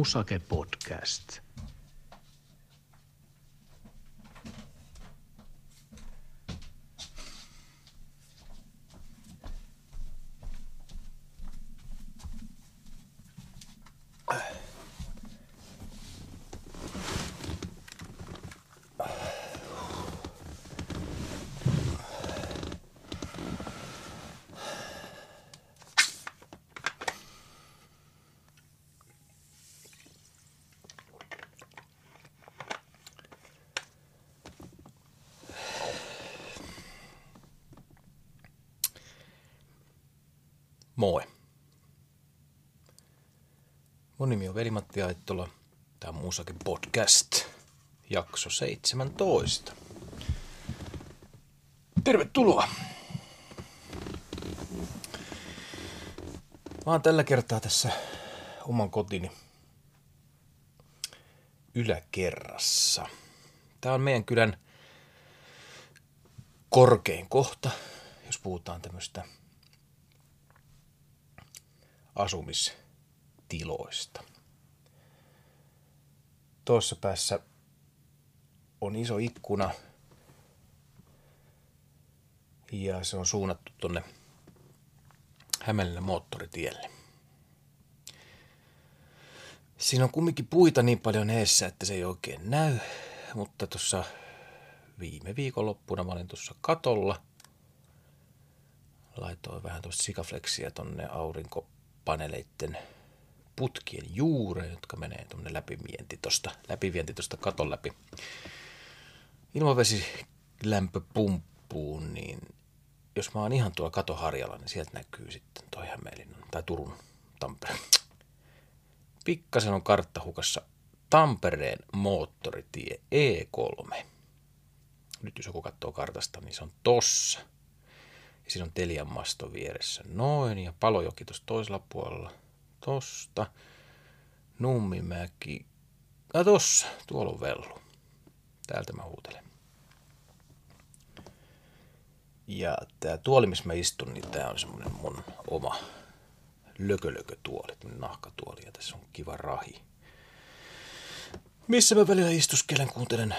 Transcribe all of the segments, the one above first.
Musake Podcast. Moi. Mun nimi on Veli-Matti Aittola. Tämä on Musakin podcast, jakso 17. Tervetuloa. Mä oon tällä kertaa tässä oman kotini yläkerrassa. Tää on meidän kylän korkein kohta, jos puhutaan tämmöistä asumistiloista. Tuossa päässä on iso ikkuna ja se on suunnattu tonne Hämeenlinnan moottoritielle. Siinä on kumminkin puita niin paljon eessä, että se ei oikein näy, mutta tuossa viime viikonloppuna mä olin tuossa katolla. Laitoin vähän tuosta sikafleksia tonne aurinko paneleiden putkien juureen, jotka menee tuonne läpivienti tosta, läpivienti tosta katon läpi. Ilmavesilämpöpumppuun, niin jos mä oon ihan tuolla katoharjalla, niin sieltä näkyy sitten toi Hämeenlinnan tai Turun Tampere. Pikkasen on karttahukassa Tampereen moottoritie E3. Nyt jos joku katsoo kartasta, niin se on tossa – ja siinä on Telian masto vieressä. Noin. Ja Palojoki tuossa toisella puolella. Tosta. Nummimäki. Ja tossa. Tuolla on Vellu. Täältä mä huutelen. Ja tää tuoli, missä mä istun, niin tää on semmonen mun oma lökölökötuoli, nahkatuoli. Ja tässä on kiva rahi. Missä mä välillä istuskelen, kuuntelen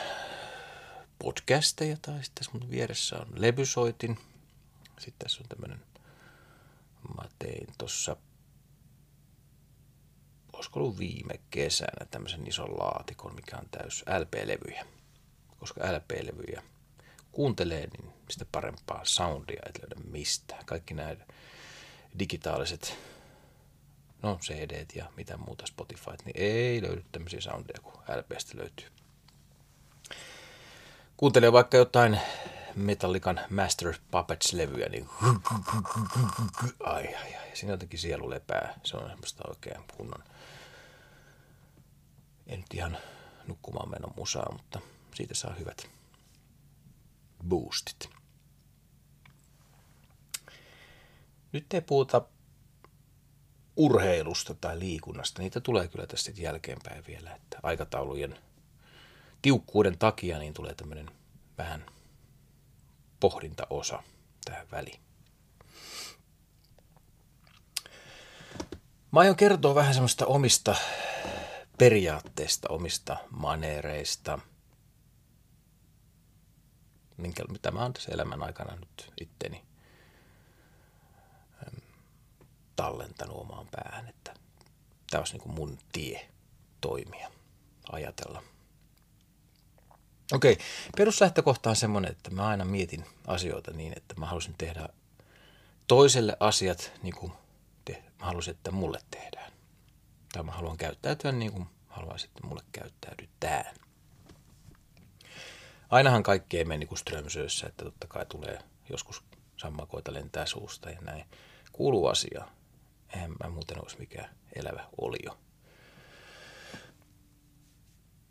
podcasteja tai sitten mun vieressä on levysoitin – sitten tässä on tämmöinen, mä tein tuossa, olisiko ollut viime kesänä tämmöisen ison laatikon, mikä on täys LP-levyjä. Koska LP-levyjä kuuntelee, niin sitä parempaa soundia et löydä mistään. Kaikki nämä digitaaliset no cd ja mitä muuta Spotify, niin ei löydy tämmöisiä soundeja kuin LPstä löytyy. Kuuntelee vaikka jotain Metallican Master Puppets-levyä, niin ai, ai, ai. Siinä jotenkin sielu lepää. Se on semmoista oikein kunnon, en nyt ihan nukkumaan menon musaa, mutta siitä saa hyvät boostit. Nyt ei puhuta urheilusta tai liikunnasta. Niitä tulee kyllä tästä jälkeenpäin vielä, että aikataulujen tiukkuuden takia niin tulee tämmöinen vähän – pohdintaosa tähän väliin. Mä aion kertoa vähän semmoista omista periaatteista, omista maneereista, minkä, mitä mä oon tässä elämän aikana nyt itteni tallentanut omaan päähän, että tämä olisi niin kuin mun tie toimia, ajatella – Okei, peruslähtökohta on semmoinen, että mä aina mietin asioita niin, että mä halusin tehdä toiselle asiat niin kuin te, mä halusin, että mulle tehdään. Tai mä haluan käyttäytyä niin kuin että mulle käyttäydytään. Ainahan kaikki ei mene niin kuin strömsössä, että totta kai tulee joskus sammakoita lentää suusta ja näin. Kuuluu asia. Eihän mä muuten olisi mikään elävä olio.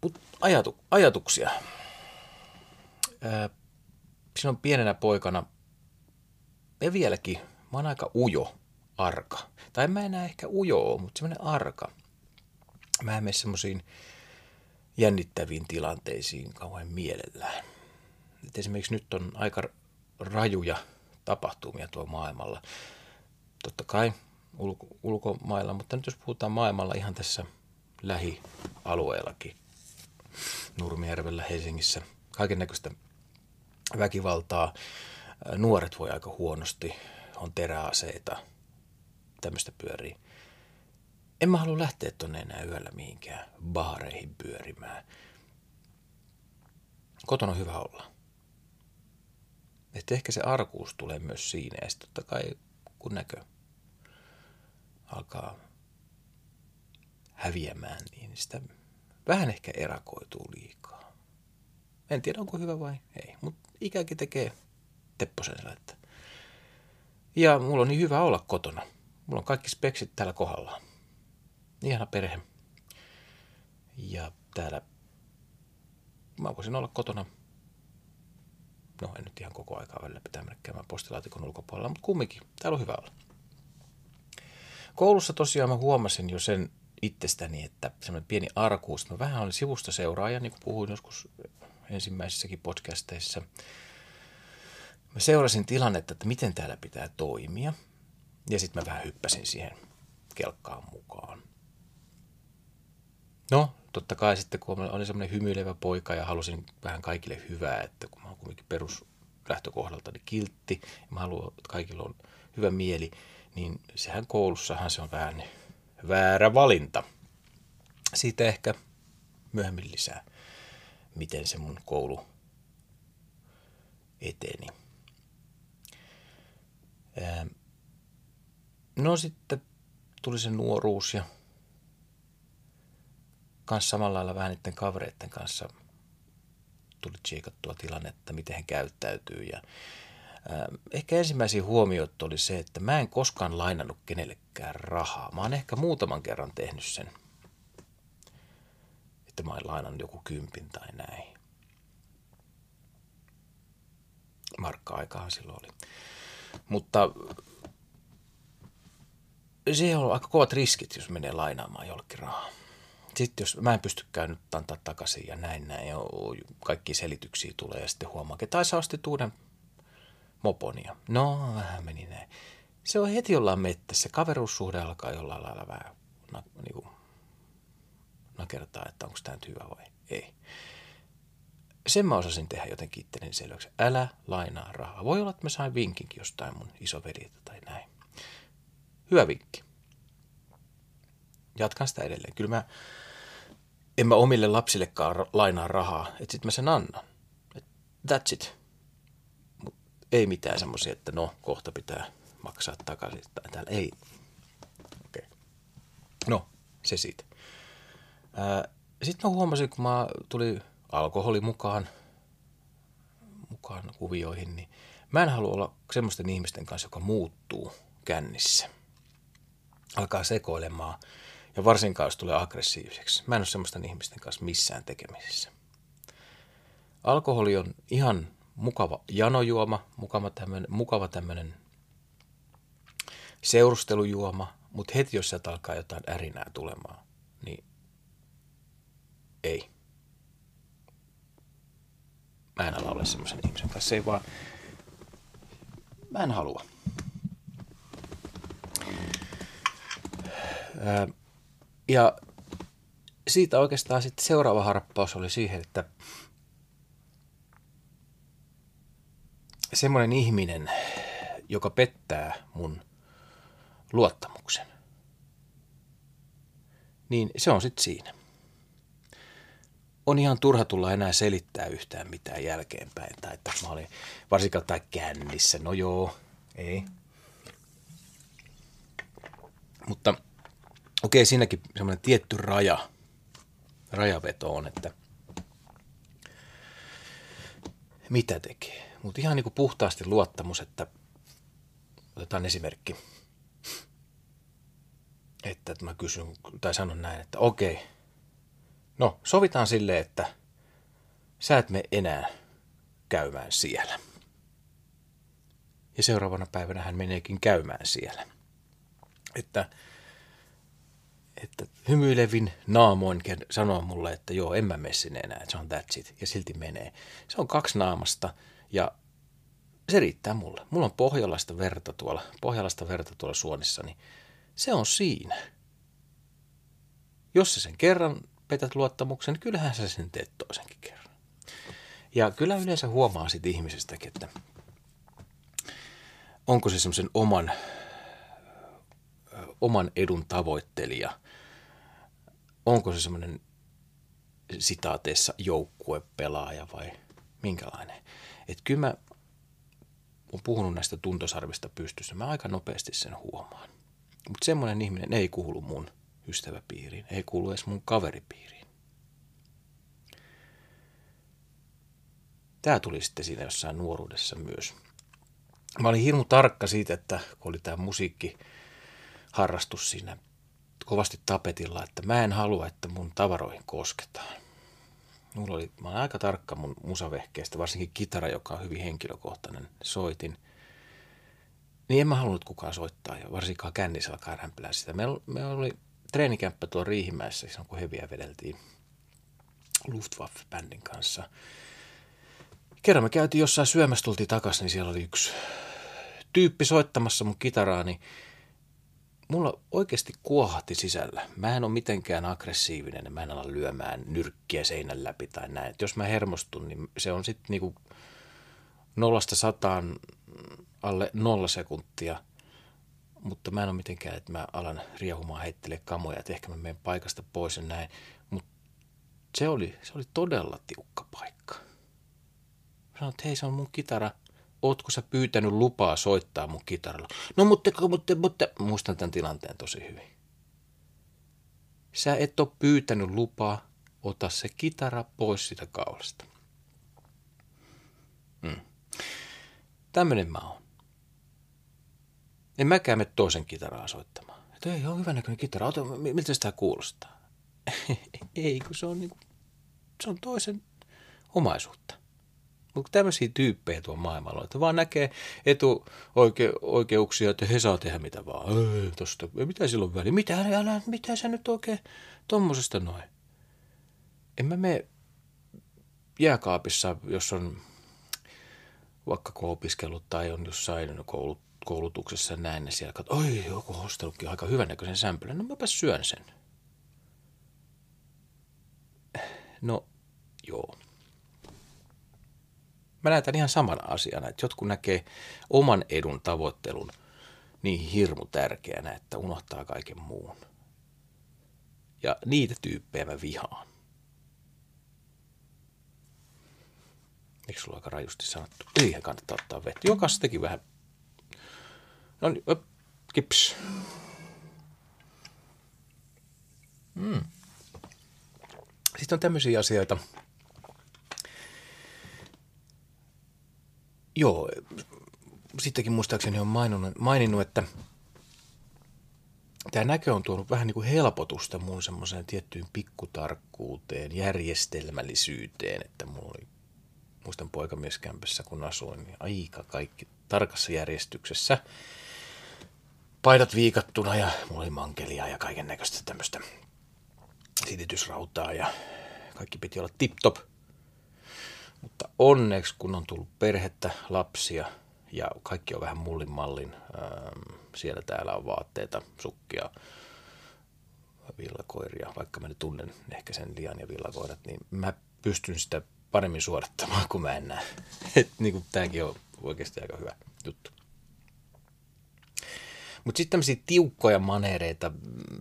Mutta ajatu, ajatuksia ää, pienenä poikana, ja vieläkin, mä oon aika ujo arka. Tai mä enää ehkä ujo ole, mutta semmoinen arka. Mä en mene semmoisiin jännittäviin tilanteisiin kauhean mielellään. Et esimerkiksi nyt on aika rajuja tapahtumia tuolla maailmalla. Totta kai ulko- ulkomailla, mutta nyt jos puhutaan maailmalla ihan tässä lähialueellakin, Nurmijärvellä, Helsingissä, kaiken näköistä väkivaltaa. Nuoret voi aika huonosti, on teräaseita, tämmöistä pyörii. En mä halua lähteä tonne enää yöllä mihinkään baareihin pyörimään. Kotona on hyvä olla. Että ehkä se arkuus tulee myös siinä. Ja sitten totta kai kun näkö alkaa häviämään, niin sitä vähän ehkä erakoituu liikaa. En tiedä, onko hyvä vai ei, mutta ikäkin tekee tepposensa. Että. Ja mulla on niin hyvä olla kotona. Mulla on kaikki speksit täällä kohdallaan. Ihana perhe. Ja täällä mä voisin olla kotona. No en nyt ihan koko aikaa välillä pitää mennä käymään postilaatikon ulkopuolella, mutta kumminkin. Täällä on hyvä olla. Koulussa tosiaan mä huomasin jo sen itsestäni, että semmoinen pieni arkuus. Mä vähän olin sivusta seuraaja, niin kuin puhuin joskus ensimmäisissäkin podcasteissa. Mä seurasin tilannetta, että miten täällä pitää toimia. Ja sitten mä vähän hyppäsin siihen kelkkaan mukaan. No, totta kai sitten kun olin semmoinen hymyilevä poika ja halusin vähän kaikille hyvää, että kun mä oon kuitenkin peruslähtökohdalta niin kiltti ja mä haluan, että kaikilla on hyvä mieli, niin sehän koulussahan se on vähän väärä valinta. Siitä ehkä myöhemmin lisää, miten se mun koulu eteni. No sitten tuli se nuoruus ja kanssa samalla lailla vähän niiden kavereiden kanssa tuli tsiikattua tilannetta, miten he käyttäytyy. Ja, äh, ehkä ensimmäisiä huomioita oli se, että mä en koskaan lainannut kenellekään rahaa. Mä oon ehkä muutaman kerran tehnyt sen, että mä oon lainannut joku kympin tai näin. Markka-aikaan silloin oli. Mutta siihen on aika kovat riskit, jos menee lainaamaan jollekin rahaa sitten jos mä en pystykään nyt antaa takaisin ja näin näin, ja kaikki selityksiä tulee ja sitten huomaa, että taisi ostit uuden moponia. No, vähän meni näin. Se on heti jollain mettässä. Kaveruussuhde alkaa jollain lailla vähän na, niin kuin, nakertaa, että onko tämä nyt hyvä vai ei. Sen mä osasin tehdä jotenkin itteni selväksi. Älä lainaa rahaa. Voi olla, että mä sain vinkinkin jostain mun isoveliltä tai näin. Hyvä vinkki. Jatkan sitä edelleen. Kyllä mä en mä omille lapsillekaan lainaa rahaa, että sit mä sen annan. That's it. Mut ei mitään semmoisia, että no, kohta pitää maksaa takaisin. Täällä ei. Okay. No, se siitä. Sitten mä huomasin, kun mä tuli alkoholi mukaan, mukaan kuvioihin, niin mä en halua olla semmoisten ihmisten kanssa, joka muuttuu kännissä. Alkaa sekoilemaan ja varsinkaan, jos tulee aggressiiviseksi. Mä en ole semmoisten ihmisten kanssa missään tekemisissä. Alkoholi on ihan mukava janojuoma, mukava tämmöinen, mukava tämmöinen seurustelujuoma, mutta heti jos sieltä alkaa jotain ärinää tulemaan, niin ei. Mä en ala olla semmoisen ihmisen kanssa. Ei vaan, mä en halua. Ja siitä oikeastaan sitten seuraava harppaus oli siihen, että semmoinen ihminen, joka pettää mun luottamuksen, niin se on sitten siinä. On ihan turha tulla enää selittää yhtään mitään jälkeenpäin, tai että mä olin varsinkaan tai kännissä, no joo, ei. Mutta okei, siinäkin semmoinen tietty raja, rajaveto on, että mitä tekee. Mutta ihan niin kuin puhtaasti luottamus, että otetaan esimerkki, että, mä kysyn tai sanon näin, että okei, no sovitaan sille, että sä et me enää käymään siellä. Ja seuraavana päivänä hän meneekin käymään siellä. Että että hymyilevin naamoin sanoo mulle, että joo, en mä mene sinne enää, että se on that's it, ja silti menee. Se on kaksi naamasta, ja se riittää mulle. Mulla on pohjalaista verta tuolla, pohjalaista verta tuolla suonissa, niin se on siinä. Jos sä sen kerran petät luottamuksen, niin kyllähän sä sen teet toisenkin kerran. Ja kyllä yleensä huomaa siitä ihmisestäkin, että onko se semmoisen oman, oman edun tavoittelija, onko se semmoinen sitaateessa joukkuepelaaja vai minkälainen. Että kyllä mä oon puhunut näistä tuntosarvista pystyssä, mä aika nopeasti sen huomaan. Mutta semmoinen ihminen ei kuulu mun ystäväpiiriin, ei kuulu edes mun kaveripiiriin. Tämä tuli sitten siinä jossain nuoruudessa myös. Mä olin hirmu tarkka siitä, että kun oli tämä musiikkiharrastus siinä kovasti tapetilla, että mä en halua, että mun tavaroihin kosketaan. Mulla oli, mä olen aika tarkka mun musavehkeestä, varsinkin kitara, joka on hyvin henkilökohtainen, soitin. Niin en mä halunnut kukaan soittaa ja varsinkaan kännisellä rämpilää sitä. Me, me oli treenikämppä tuolla Riihimäessä, kun heviä vedeltiin Luftwaffe-bändin kanssa. Kerran me käytiin jossain syömässä, tultiin takaisin, niin siellä oli yksi tyyppi soittamassa mun kitaraa, niin mulla oikeasti kuohahti sisällä. Mä en ole mitenkään aggressiivinen, mä en ala lyömään nyrkkiä seinän läpi tai näin. Et jos mä hermostun, niin se on sitten niinku nollasta sataan alle nolla sekuntia. Mutta mä en ole mitenkään, että mä alan riehumaan heittele kamoja, että ehkä mä menen paikasta pois ja näin. Mutta se oli, se oli todella tiukka paikka. Sanoin, että hei se on mun kitara – ootko sä pyytänyt lupaa soittaa mun kitaralla? No mutta, mutta, mutta, muistan tämän tilanteen tosi hyvin. Sä et ole pyytänyt lupaa, ota se kitara pois sitä kaulasta. Hmm. Tämmönen mä oon. En mäkään mene toisen kitaraa soittamaan. Että ei, on näköinen kitara. Ota, miltä sitä kuulostaa? ei, kun se on, niinku, se on toisen omaisuutta. Mutta tämmöisiä tyyppejä tuon maailmalla, että vaan näkee etuoikeuksia, että he saa tehdä mitä vaan. Ei, tosta, mitä silloin väliin? Mitä, älä, mitä sä nyt oikein tommosesta noin? En mä mene jääkaapissa, jos on vaikka opiskellut tai on jossain koulut, koulutuksessa näin, niin siellä katsoo, oi, joku hostellutkin aika hyvännäköisen sämpylän, no mäpä syön sen. No, joo mä näen tämän ihan samana asiana, että jotkut näkee oman edun tavoittelun niin hirmu tärkeänä, että unohtaa kaiken muun. Ja niitä tyyppejä mä vihaan. Eikö sulla aika rajusti sanottu? Eihän kannata ottaa vettä. Jokas teki vähän. No niin, kips. Mm. Sitten on tämmöisiä asioita, Joo, sittenkin muistaakseni on maininnut, maininnut että tämä näkö on tuonut vähän niin kuin helpotusta mun semmoiseen tiettyyn pikkutarkkuuteen, järjestelmällisyyteen, että mulla oli, muistan poikamieskämpässä kun asuin, niin aika kaikki tarkassa järjestyksessä. Paidat viikattuna ja mulla oli mankelia ja kaiken näköistä tämmöistä silitysrautaa ja kaikki piti olla tip-top – mutta onneksi, kun on tullut perhettä, lapsia ja kaikki on vähän mullin mallin, ähm, siellä täällä on vaatteita, sukkia, villakoiria, vaikka mä nyt tunnen ehkä sen lian ja villakoirat, niin mä pystyn sitä paremmin suorittamaan, kun mä en näe. Niin kuin, tämäkin on oikeasti aika hyvä juttu. Mutta sitten tämmöisiä tiukkoja manereita,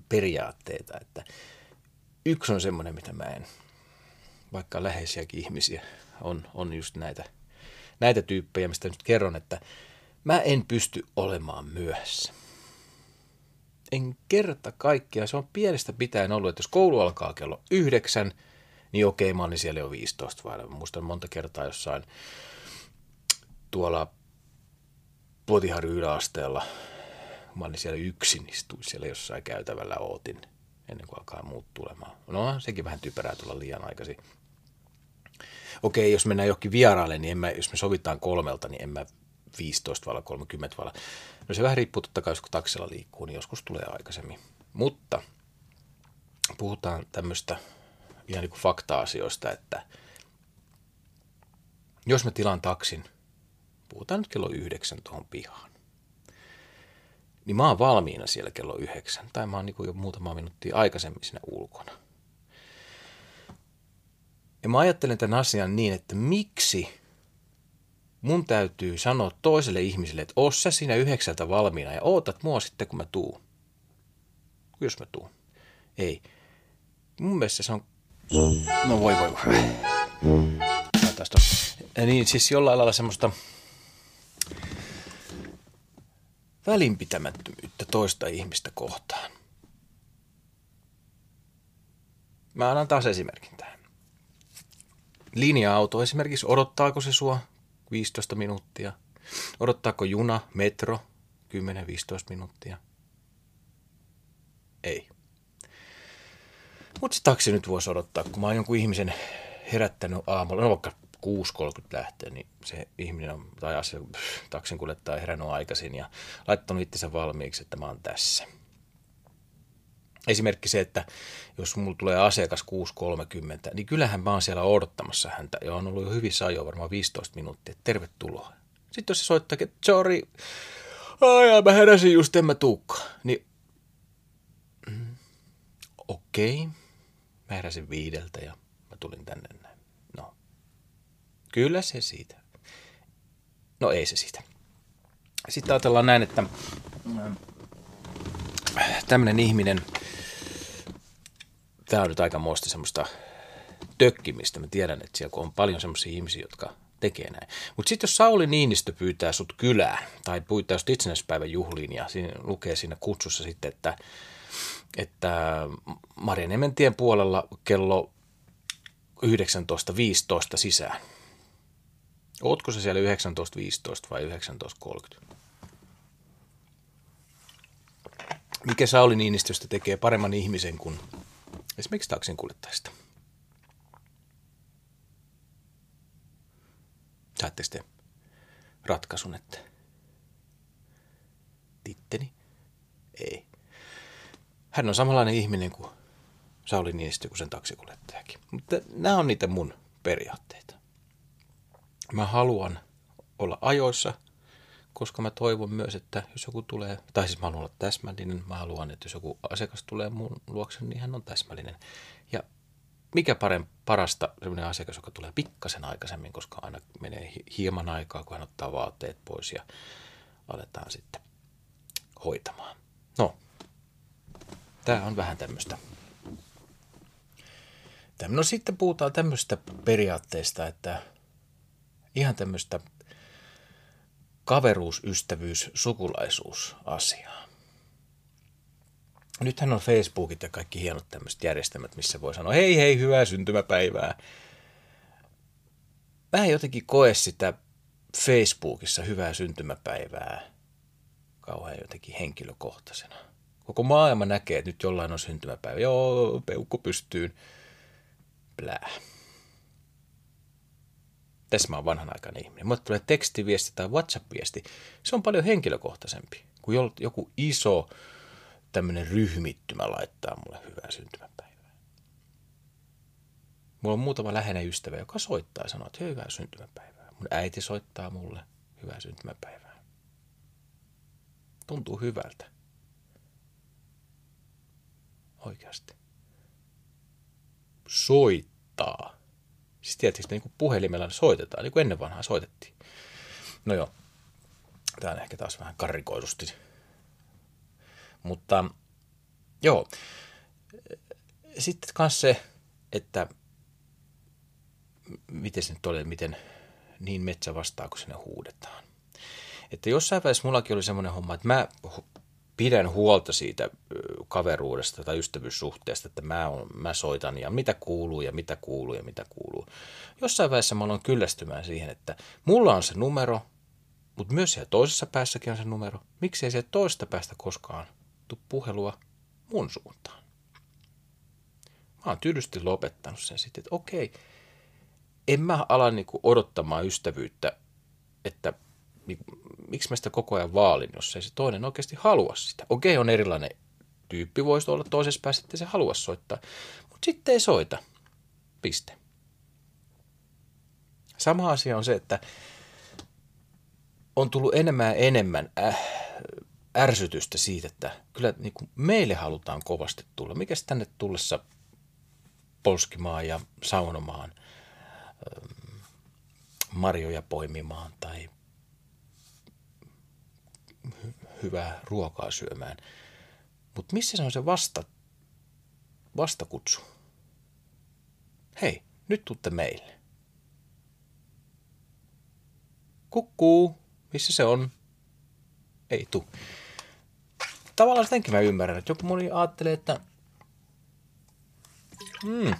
periaatteita, että yksi on semmoinen, mitä mä en, vaikka läheisiäkin ihmisiä on, on just näitä, näitä tyyppejä, mistä nyt kerron, että mä en pysty olemaan myöhässä. En kerta kaikkiaan, se on pienestä pitäen ollut, että jos koulu alkaa kello yhdeksän, niin okei, mä olin siellä jo 15 vai muistan monta kertaa jossain tuolla Puotiharju yläasteella, mä olin siellä yksin, istuin siellä jossain käytävällä ootin ennen kuin alkaa muut tulemaan. No, sekin vähän typerää tulla liian aikaisin okei, jos mennään johonkin vieraalle, niin en mä, jos me sovitaan kolmelta, niin en mä 15 vai 30 vai. No se vähän riippuu totta kai, jos taksilla liikkuu, niin joskus tulee aikaisemmin. Mutta puhutaan tämmöistä ihan niin kuin fakta-asioista, että jos mä tilaan taksin, puhutaan nyt kello yhdeksän tuohon pihaan, niin mä oon valmiina siellä kello yhdeksän. Tai mä oon niin jo muutama minuuttia aikaisemmin siinä ulkona. Ja mä ajattelen tämän asian niin, että miksi mun täytyy sanoa toiselle ihmiselle, että oot sä siinä yhdeksältä valmiina ja ootat mua sitten, kun mä tuun. Jos mä tuun. Ei. Mun mielestä se on... No voi voi voi. Tästä. Niin siis jollain lailla semmoista välinpitämättömyyttä toista ihmistä kohtaan. Mä annan taas esimerkin tähän. Linja-auto esimerkiksi, odottaako se sua 15 minuuttia? Odottaako juna, metro 10-15 minuuttia? Ei. Mutta se taksi nyt voisi odottaa, kun mä oon jonkun ihmisen herättänyt aamulla, no vaikka 6.30 lähtee, niin se ihminen on, tai taksin kuljettaja herännyt aikaisin ja laittanut itsensä valmiiksi, että mä oon tässä. Esimerkki se, että jos mulla tulee asiakas 6.30, niin kyllähän mä oon siellä odottamassa häntä ja on ollut jo hyvissä ajoin varmaan 15 minuuttia. Tervetuloa. Sitten jos se soittaa, että sorry, ai mä heräsin just, en mä tuukka. Niin mm, okei, okay. mä heräsin viideltä ja mä tulin tänne näin. No, kyllä se siitä. No ei se siitä. Sitten ajatellaan näin, että tämmöinen ihminen, tämä on nyt aika muista semmoista tökkimistä. Mä tiedän, että siellä on paljon semmoisia ihmisiä, jotka tekee näin. Mutta sitten jos Sauli Niinistö pyytää sut kylään tai pyytää sut itsenäispäivän juhliin ja siinä lukee siinä kutsussa sitten, että, että Marjaniemen puolella kello 19.15 sisään. Ootko se siellä 19.15 vai 19.30? Mikä Sauli Niinistöstä tekee paremman ihmisen kuin esimerkiksi taksin kuljettajista? Saatte sitten ratkaisun, että titteni? Ei. Hän on samanlainen ihminen kuin Sauli Niinistö kuin sen taksikuljettajakin. Mutta nämä on niitä mun periaatteita. Mä haluan olla ajoissa, koska mä toivon myös, että jos joku tulee, tai siis mä haluan olla täsmällinen, mä haluan, että jos joku asiakas tulee mun luokse, niin hän on täsmällinen. Ja mikä parempi, parasta sellainen asiakas, joka tulee pikkasen aikaisemmin, koska aina menee hieman aikaa, kun hän ottaa vaatteet pois ja aletaan sitten hoitamaan. No, tämä on vähän tämmöistä. No sitten puhutaan tämmöistä periaatteesta, että ihan tämmöistä kaveruus, ystävyys, sukulaisuus asiaa. Nythän on Facebookit ja kaikki hienot tämmöiset järjestelmät, missä voi sanoa, hei hei, hyvää syntymäpäivää. Mä en jotenkin koe sitä Facebookissa hyvää syntymäpäivää kauhean jotenkin henkilökohtaisena. Koko maailma näkee, että nyt jollain on syntymäpäivä. Joo, peukku pystyyn. Blää. Tässä mä oon vanhanaikainen ihminen. Mulle tulee tekstiviesti tai WhatsApp-viesti. Se on paljon henkilökohtaisempi kuin joku iso tämmöinen ryhmittymä laittaa mulle hyvää syntymäpäivää. Mulla on muutama läheinen ystävä, joka soittaa ja sanoo, että hyvää syntymäpäivää. Mun äiti soittaa mulle hyvää syntymäpäivää. Tuntuu hyvältä. Oikeasti. Soittaa. Siis tietysti niin kuin puhelimella soitetaan, niin kuin ennen vanhaa soitettiin. No joo, tämä on ehkä taas vähän karrikoidusti mutta joo, sitten myös se, että miten se nyt oli, miten niin metsä vastaa, kun sinne huudetaan. Että jossain vaiheessa mullakin oli semmoinen homma, että mä pidän huolta siitä kaveruudesta tai ystävyyssuhteesta, että mä, on, mä soitan ja mitä kuuluu ja mitä kuuluu ja mitä kuuluu. Jossain vaiheessa mä aloin kyllästymään siihen, että mulla on se numero, mutta myös siellä toisessa päässäkin on se numero. Miksi ei se toista päästä koskaan tuu puhelua mun suuntaan. Mä oon tylysti lopettanut sen sitten, että okei, en mä ala niinku odottamaan ystävyyttä, että miksi mä sitä koko ajan vaalin, jos ei se toinen oikeasti halua sitä. Okei, on erilainen tyyppi, voisi olla toisessa päässä, että se halua soittaa, mutta sitten ei soita. Piste. Sama asia on se, että on tullut enemmän ja enemmän äh, ärsytystä siitä, että kyllä niin kuin meille halutaan kovasti tulla. Mikäs tänne tullessa polskimaan ja saunomaan, ähm, marjoja poimimaan tai hyvää ruokaa syömään. Mutta missä se on se vasta, vastakutsu? Hei, nyt tuutte meille. Kukkuu, missä se on? Ei tu. Tavallaan sitäkin mä ymmärrän, että joku moni ajattelee, että mm,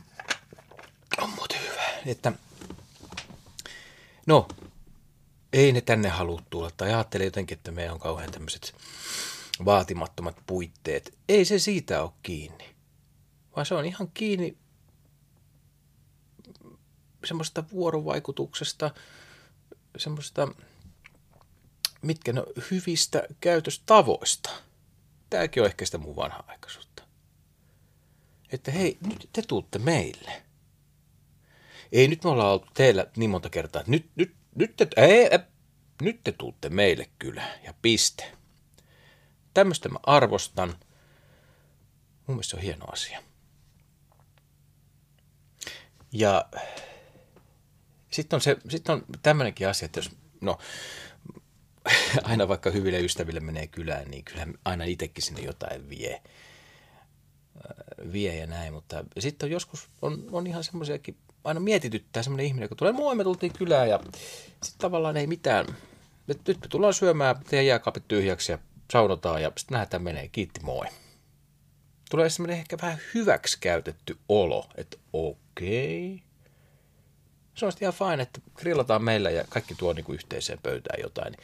on muuten hyvä, että no, ei ne tänne halua tulla, tai ajattelee jotenkin, että meillä on kauhean tämmöiset vaatimattomat puitteet. Ei se siitä ole kiinni, vaan se on ihan kiinni semmoista vuorovaikutuksesta, semmoista, mitkä ne on hyvistä käytöstavoista. Tämäkin on ehkä sitä mun vanha-aikaisuutta. Että hei, nyt te tuutte meille. Ei, nyt me ollaan oltu teillä niin monta kertaa, että nyt, nyt, nyt te, ei, ei, nyt te tuutte meille kyllä, ja piste. Tämmöistä mä arvostan. Mun mielestä se on hieno asia. Ja sitten on, se, sit on tämmöinenkin asia, että jos, no, aina vaikka hyville ystäville menee kylään, niin kyllä aina itsekin sinne jotain vie. Äh, vie ja näin, mutta sitten on joskus, on, on ihan semmoisiakin, aina mietityttää semmoinen ihminen, kun tulee, moi me tultiin kylään ja sitten tavallaan ei mitään, nyt, nyt me tullaan syömään, teidän jääkaapit tyhjäksi ja saunotaan ja sitten nähdään menee, kiitti moi. Tulee semmoinen ehkä vähän hyväksi käytetty olo, että okei, okay se on ihan fine, että grillataan meillä ja kaikki tuo niin kuin yhteiseen pöytään jotain.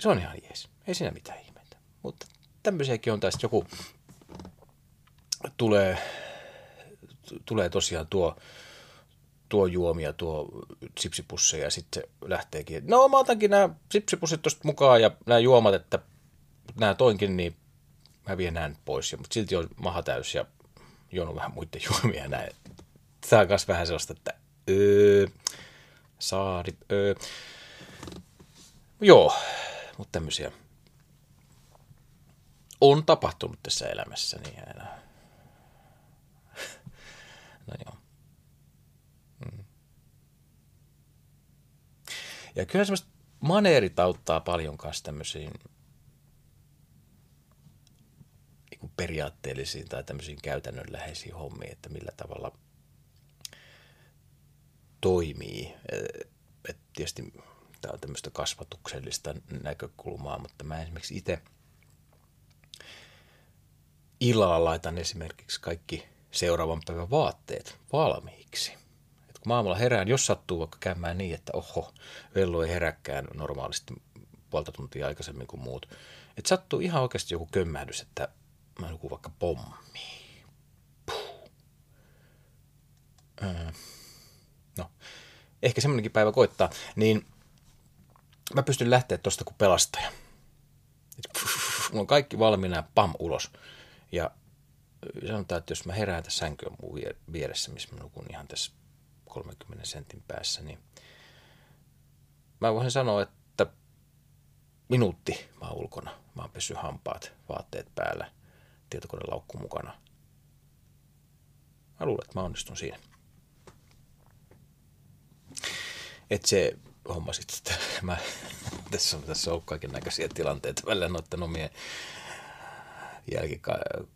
Se on ihan jees. Ei siinä mitään ihmettä. Mutta tämmöisiäkin on tästä joku tulee, tulee tosiaan tuo, tuo juomia, tuo sipsipusseja ja sitten se lähteekin. No mä otankin nämä sipsipussit tuosta mukaan ja nämä juomat, että nämä toinkin, niin mä vien nämä pois. Ja, mutta silti on maha täys ja juonut vähän muiden juomia näin tämä on myös vähän sellaista, että öö, saari, öö. Joo, mutta tämmöisiä on tapahtunut tässä elämässä, niin aina. No joo. Mm. Ja kyllä semmoista maneerit auttaa paljon kanssa tämmöisiin niin periaatteellisiin tai tämmöisiin käytännönläheisiin hommiin, että millä tavalla – toimii. Et tietysti tämä on tämmöistä kasvatuksellista näkökulmaa, mutta mä esimerkiksi itse illalla laitan esimerkiksi kaikki seuraavan päivän vaatteet valmiiksi. Et kun aamulla herään, jos sattuu vaikka käymään niin, että oho, vello ei heräkään normaalisti puolta tuntia aikaisemmin kuin muut. Että sattuu ihan oikeasti joku kömmähdys, että mä nukun vaikka pommi. Puh. Öö no, ehkä semmoinenkin päivä koittaa, niin mä pystyn lähteä tuosta kuin pelastaja. Mulla on kaikki valmiina ja pam ulos. Ja sanotaan, että jos mä herään tässä sänkyä vieressä, missä mä nukun ihan tässä 30 sentin päässä, niin mä voisin sanoa, että minuutti mä oon ulkona. Mä oon pessyt hampaat, vaatteet päällä, tietokonelaukku mukana. Mä luulen, että mä onnistun siinä että se homma sitten, että mä, tässä on, tässä on kaiken näköisiä tilanteita välillä noiden omien jälkikasvujen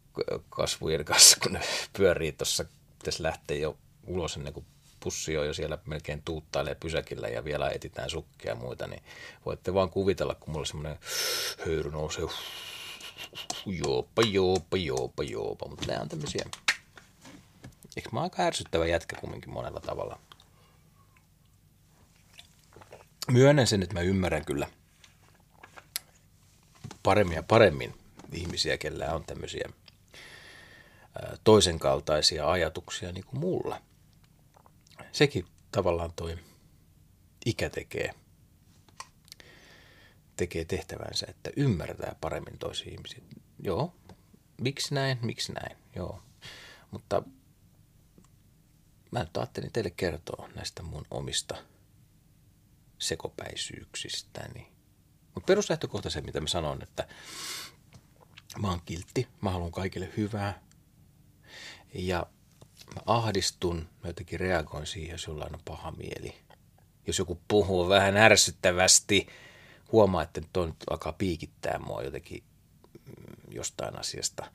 kanssa, kun ne pyörii tuossa, tässä lähtee jo ulos ennen kuin pussi on jo siellä melkein tuuttailee pysäkillä ja vielä etitään sukkia ja muita, niin voitte vaan kuvitella, kun mulla semmoinen höyry nousee, joopa, joopa, joopa, joopa, mutta nämä on tämmöisiä, eikö mä aika ärsyttävä jätkä kumminkin monella tavalla? Myönnän sen, että mä ymmärrän kyllä paremmin ja paremmin ihmisiä, kellä on tämmöisiä toisen kaltaisia ajatuksia niin kuin mulla. Sekin tavallaan toi ikä tekee, tekee tehtävänsä, että ymmärtää paremmin toisia ihmisiä. Joo, miksi näin, miksi näin, joo. Mutta mä nyt ajattelin teille kertoa näistä mun omista sekopäisyyksistäni. Mutta peruslähtökohta se, mitä mä sanon, että mä oon kiltti, mä haluan kaikille hyvää. Ja mä ahdistun, mä jotenkin reagoin siihen, jos jollain on paha mieli. Jos joku puhuu vähän ärsyttävästi, huomaa, että nyt alkaa piikittää mua jotenkin mm, jostain asiasta.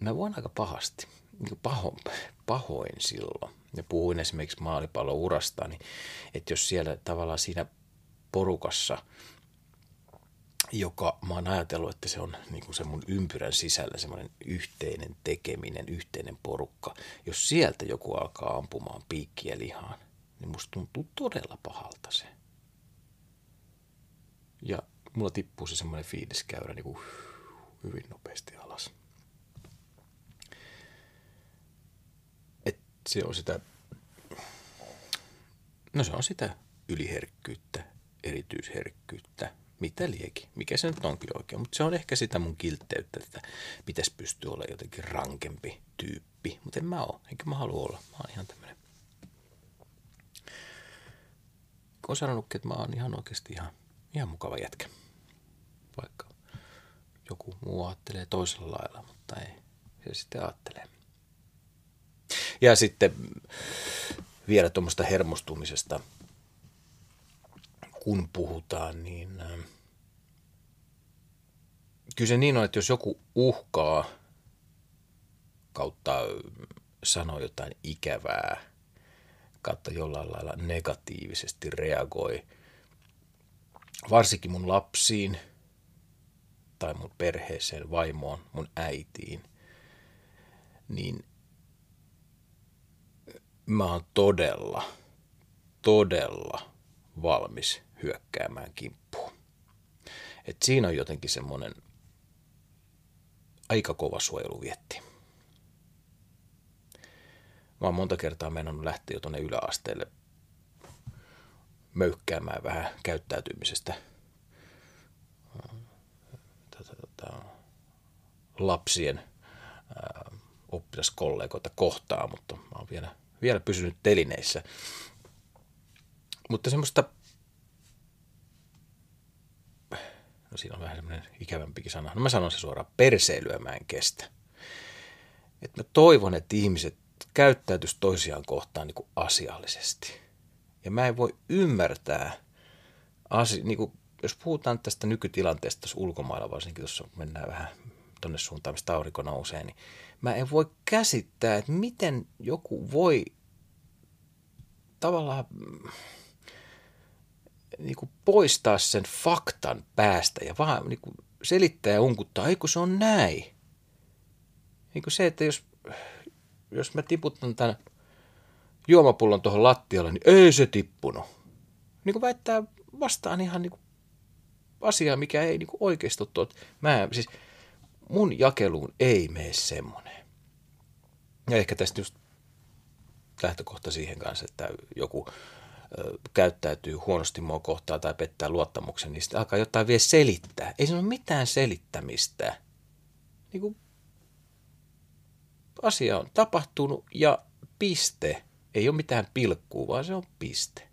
Mä voin aika pahasti, niin paho, pahoin silloin. Ja puhuin esimerkiksi maalipallourasta, niin että jos siellä tavallaan siinä porukassa, joka mä oon ajatellut, että se on niin kuin se mun ympyrän sisällä semmoinen yhteinen tekeminen, yhteinen porukka. Jos sieltä joku alkaa ampumaan piikkiä lihaan, niin musta tuntuu todella pahalta se. Ja mulla tippuu se semmoinen fiiliskäyrä niin kuin hyvin nopeasti alas. Et se on sitä, no se on sitä yliherkkyyttä, erityisherkkyyttä, mitä liekin, mikä se nyt onkin oikein. Mutta se on ehkä sitä mun kiltteyttä, että pitäisi pystyä olla jotenkin rankempi tyyppi. Mutta en mä oo, enkä mä halua olla. Mä oon ihan tämmönen. Kun on sanonutkin, että mä oon ihan oikeasti ihan, ihan mukava jätkä. Vaikka joku muu ajattelee toisella lailla, mutta ei. Se sitten ajattelee. Ja sitten vielä tuommoista hermostumisesta – kun puhutaan, niin äh, kyllä se niin on, että jos joku uhkaa kautta sanoo jotain ikävää, kautta jollain lailla negatiivisesti reagoi, varsinkin mun lapsiin tai mun perheeseen, vaimoon, mun äitiin, niin mä oon todella, todella valmis hyökkäämään kimppuun. Et siinä on jotenkin semmoinen aika kova suojeluvietti. Mä oon monta kertaa mennyt lähteä jo tuonne yläasteelle möykkäämään vähän käyttäytymisestä lapsien oppilaskollegoita kohtaan, mutta mä oon vielä, vielä pysynyt telineissä. Mutta semmoista no siinä on vähän semmoinen ikävämpikin sana, no mä sanon se suoraan, perseilyä mä en kestä. Et mä toivon, että ihmiset käyttäytyisi toisiaan kohtaan niin kuin asiallisesti. Ja mä en voi ymmärtää, asi- niin kuin, jos puhutaan tästä nykytilanteesta tässä ulkomailla, varsinkin tuossa mennään vähän tonne suuntaan, mistä aurinko nousee, niin mä en voi käsittää, että miten joku voi tavallaan niin kuin poistaa sen faktan päästä ja vaan niin kuin selittää ja unkuttaa, ei kun se on näin. Niin kuin se, että jos, jos mä tiputan tämän juomapullon tuohon lattialle, niin ei se tippunut. Niin kuin väittää vastaan ihan niin kuin asiaa, mikä ei niin oikeasti ole. Mä, siis mun jakeluun ei mene semmoinen. Ja ehkä tästä just lähtökohta siihen kanssa, että joku käyttäytyy huonosti mua kohtaan tai pettää luottamuksen, niin sitten alkaa jotain vielä selittää. Ei se ole mitään selittämistä. Niin kuin asia on tapahtunut ja piste. Ei ole mitään pilkkuu, vaan se on piste.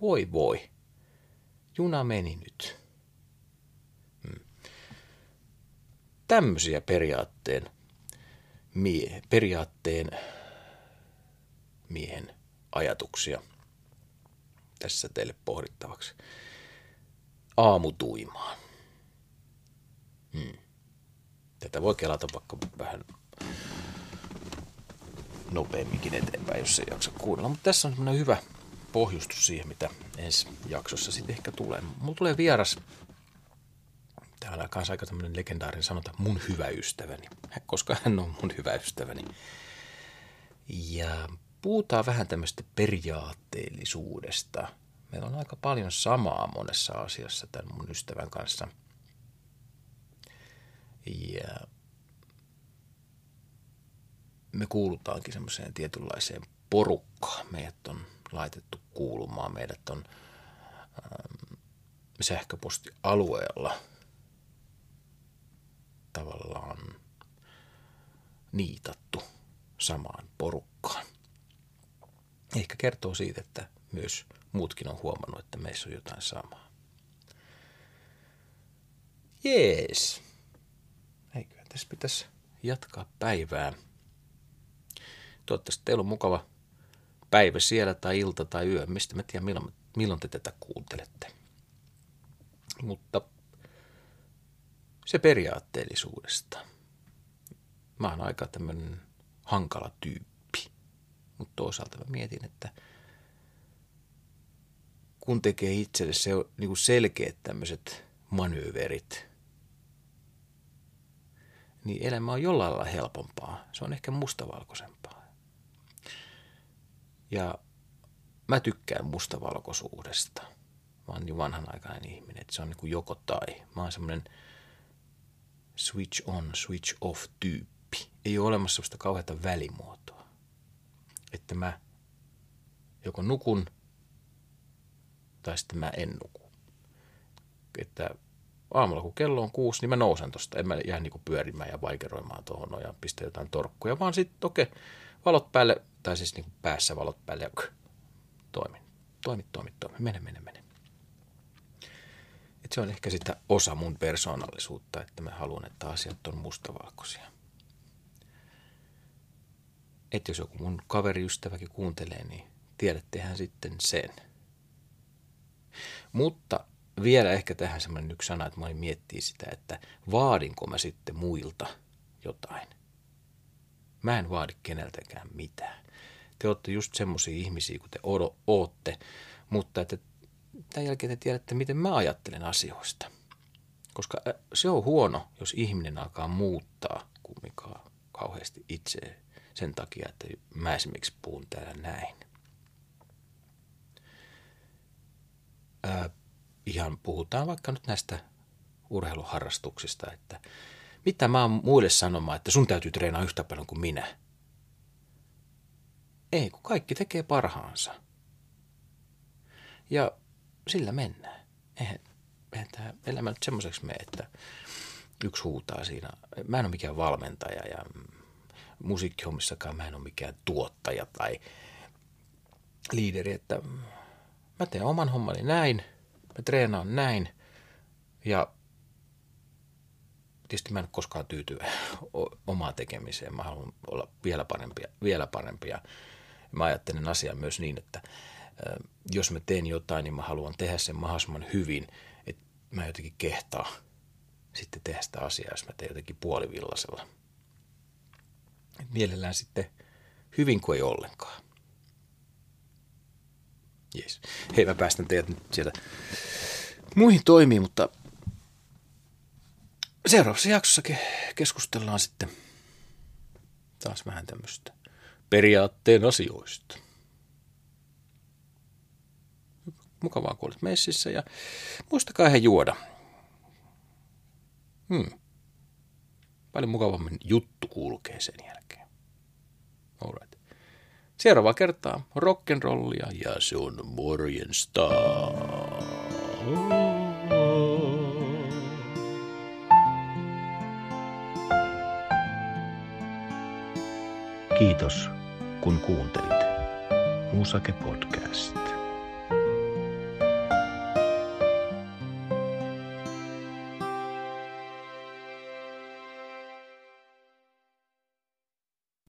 Voi voi. Juna meni nyt. Hmm. Tämmöisiä periaatteen, mie, periaatteen miehen ajatuksia – tässä teille pohdittavaksi. Aamutuimaan. Hmm. Tätä voi kelata vaikka vähän nopeamminkin eteenpäin, jos ei jaksa kuunnella. Mutta tässä on semmoinen hyvä pohjustus siihen, mitä ensi jaksossa sitten ehkä tulee. Mulla tulee vieras, täällä on kanssa aika tämmöinen legendaarinen sanota, mun hyvä ystäväni, koska hän on mun hyvä ystäväni. Ja puhutaan vähän tämmöistä periaatteellisuudesta. Meillä on aika paljon samaa monessa asiassa tämän mun ystävän kanssa. Ja me kuulutaankin semmoiseen tietynlaiseen porukkaan. Meidät on laitettu kuulumaan, meidät on ähm, sähköpostialueella tavallaan niitattu samaan porukkaan ehkä kertoo siitä, että myös muutkin on huomannut, että meissä on jotain samaa. Jees. Eiköhän tässä pitäisi jatkaa päivää. Toivottavasti teillä on mukava päivä siellä tai ilta tai yö, mistä mä tiedän milloin, milloin te tätä kuuntelette. Mutta se periaatteellisuudesta. Mä oon aika tämmöinen hankala tyyppi, mutta toisaalta mä mietin, että kun tekee itselle se, niin kuin selkeät tämmöiset manööverit, niin elämä on jollain lailla helpompaa. Se on ehkä mustavalkoisempaa. Ja mä tykkään mustavalkoisuudesta. Mä oon niin vanhanaikainen ihminen, että se on niin kuin joko tai. Mä oon semmoinen switch on, switch off tyyppi. Ei ole olemassa sellaista kauheata välimuotoa. Että mä joko nukun tai sitten mä en nuku. Että aamulla kun kello on kuusi, niin mä nousen tosta. En mä jää niinku pyörimään ja vaikeroimaan tuohon ja pistä jotain torkkuja, vaan sitten okei, okay, valot päälle, tai siis niinku päässä valot päälle ja toimi, toimi, toimi, toimi, mene, mene, mene. Et se on ehkä sitä osa mun persoonallisuutta, että mä haluan, että asiat on mustavalkoisia. Että jos joku mun kaveriystäväkin kuuntelee, niin tiedättehän sitten sen. Mutta vielä ehkä tähän semmoinen yksi sana, että mä miettii sitä, että vaadinko mä sitten muilta jotain. Mä en vaadi keneltäkään mitään. Te olette just semmoisia ihmisiä, kun te ootte, mutta että tämän jälkeen te tiedätte, miten mä ajattelen asioista. Koska se on huono, jos ihminen alkaa muuttaa kumminkaan kauheasti itse sen takia, että mä esimerkiksi puhun täällä näin. Ää, ihan puhutaan vaikka nyt näistä urheiluharrastuksista, että mitä mä oon muille sanomaan, että sun täytyy treenaa yhtä paljon kuin minä. Ei, kun kaikki tekee parhaansa. Ja sillä mennään. Eihän, eihän tämä elämä nyt semmoiseksi mene, että yksi huutaa siinä. Mä en ole mikään valmentaja ja musiikkihommissakaan mä en ole mikään tuottaja tai liideri, että mä teen oman hommani näin – Mä treenaan näin ja tietysti mä en koskaan tyyty omaa tekemiseen. Mä haluan olla vielä parempia, vielä parempia. Mä ajattelen asiaa myös niin, että jos mä teen jotain, niin mä haluan tehdä sen mahdollisimman hyvin, että mä jotenkin kehtaa sitten tehdä sitä asiaa, jos mä teen jotenkin puolivillasella. Mielellään sitten hyvin kuin ei ollenkaan. Jees. Hei, mä päästän teidät nyt sieltä muihin toimiin, mutta seuraavassa jaksossa keskustellaan sitten taas vähän tämmöistä periaatteen asioista. Mukavaa, kun olet messissä ja muistakaa he juoda. Hmm. Paljon mukavammin juttu kulkee sen jälkeen. Alright. Seuraava kertaa rock'n'rollia ja se on morjensta. Kiitos, kun kuuntelit. Musake Podcast.